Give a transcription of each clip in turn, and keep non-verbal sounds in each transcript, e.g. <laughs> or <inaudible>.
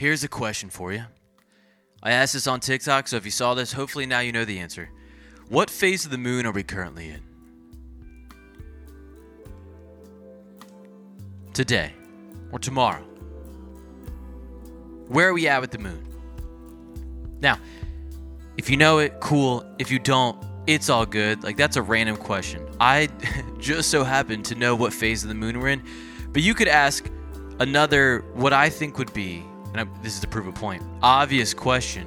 Here's a question for you. I asked this on TikTok, so if you saw this, hopefully now you know the answer. What phase of the moon are we currently in? Today or tomorrow? Where are we at with the moon? Now, if you know it, cool. If you don't, it's all good. Like, that's a random question. I <laughs> just so happen to know what phase of the moon we're in, but you could ask another, what I think would be, and I, this is to prove a point, obvious question,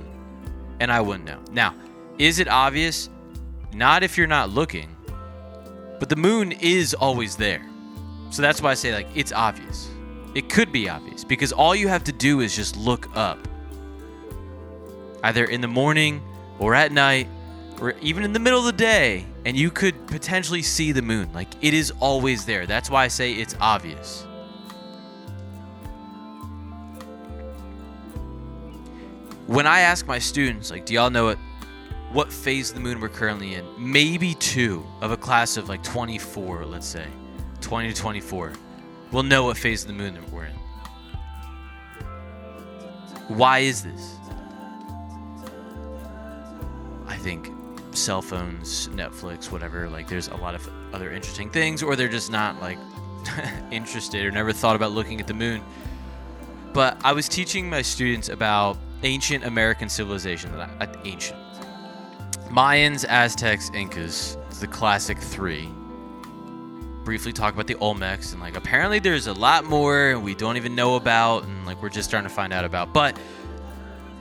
and I wouldn't know. Now, is it obvious? Not if you're not looking, but the moon is always there. So that's why I say, like, it's obvious. It could be obvious because all you have to do is just look up. Either in the morning or at night or even in the middle of the day, and you could potentially see the moon. Like, it is always there. That's why I say it's obvious. When I ask my students, like, do y'all know it? What phase of the moon we're currently in? Maybe two of a class of like 24, let's say, 20 to 24, will know what phase of the moon we're in. Why is this? I think cell phones, Netflix, whatever, like there's a lot of other interesting things, or they're just not like <laughs> interested or never thought about looking at the moon. But I was teaching my students about ancient American civilization, that I, uh, ancient. Mayans, Aztecs, Incas, the classic three. Briefly talk about the Olmecs, and like apparently there's a lot more we don't even know about, and like we're just starting to find out about. But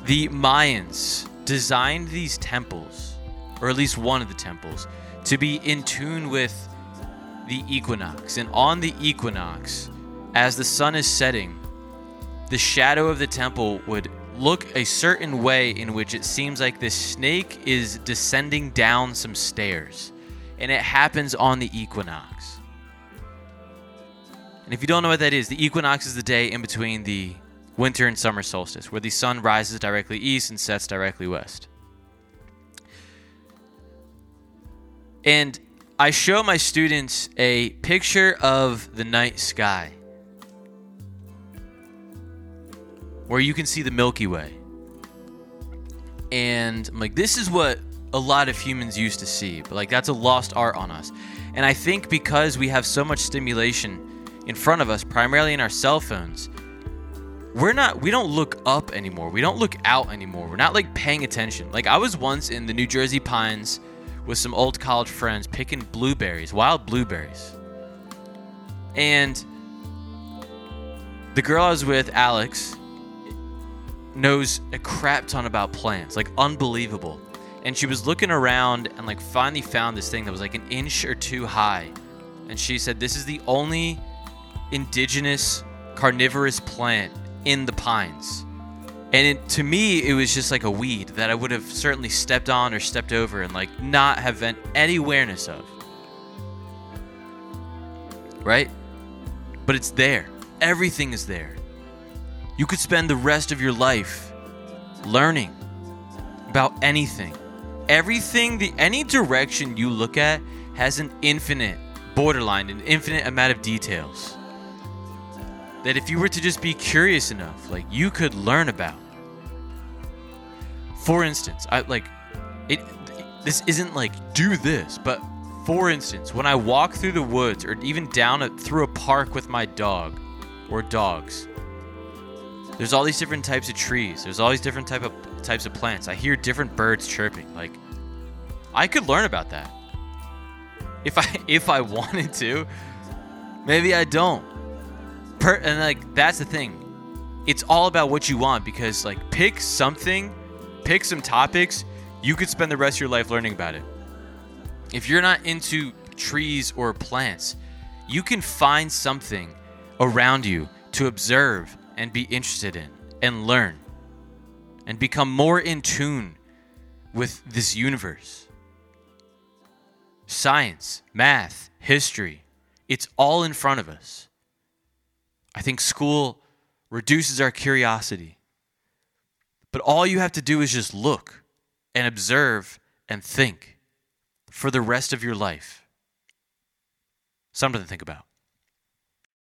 the Mayans designed these temples, or at least one of the temples, to be in tune with the equinox. And on the equinox, as the sun is setting, the shadow of the temple would look a certain way in which it seems like this snake is descending down some stairs. And it happens on the equinox. And if you don't know what that is, the equinox is the day in between the winter and summer solstice, where the sun rises directly east and sets directly west. And I show my students a picture of the night sky where you can see the Milky Way. And I'm like, this is what a lot of humans used to see, but like that's a lost art on us. And I think because we have so much stimulation in front of us, primarily in our cell phones, we're not we don't look up anymore. We don't look out anymore. We're not like paying attention. Like I was once in the New Jersey Pines with some old college friends picking blueberries, wild blueberries. And the girl I was with, Alex, knows a crap ton about plants, like unbelievable. And she was looking around and like finally found this thing that was like an inch or two high. And she said, This is the only indigenous carnivorous plant in the pines. And it, to me, it was just like a weed that I would have certainly stepped on or stepped over and like not have any awareness of. Right? But it's there. Everything is there. You could spend the rest of your life learning about anything. Everything, the any direction you look at has an infinite borderline, an infinite amount of details. That if you were to just be curious enough, like you could learn about. For instance, I like it this isn't like do this, but for instance, when I walk through the woods or even down a, through a park with my dog or dogs, there's all these different types of trees. There's all these different type of types of plants. I hear different birds chirping. Like I could learn about that. If I <laughs> if I wanted to. Maybe I don't. Per, and like that's the thing. It's all about what you want because like pick something, pick some topics, you could spend the rest of your life learning about it. If you're not into trees or plants, you can find something around you to observe and be interested in and learn and become more in tune with this universe. Science, math, history, it's all in front of us. I think school reduces our curiosity. But all you have to do is just look and observe and think for the rest of your life. Something to think about.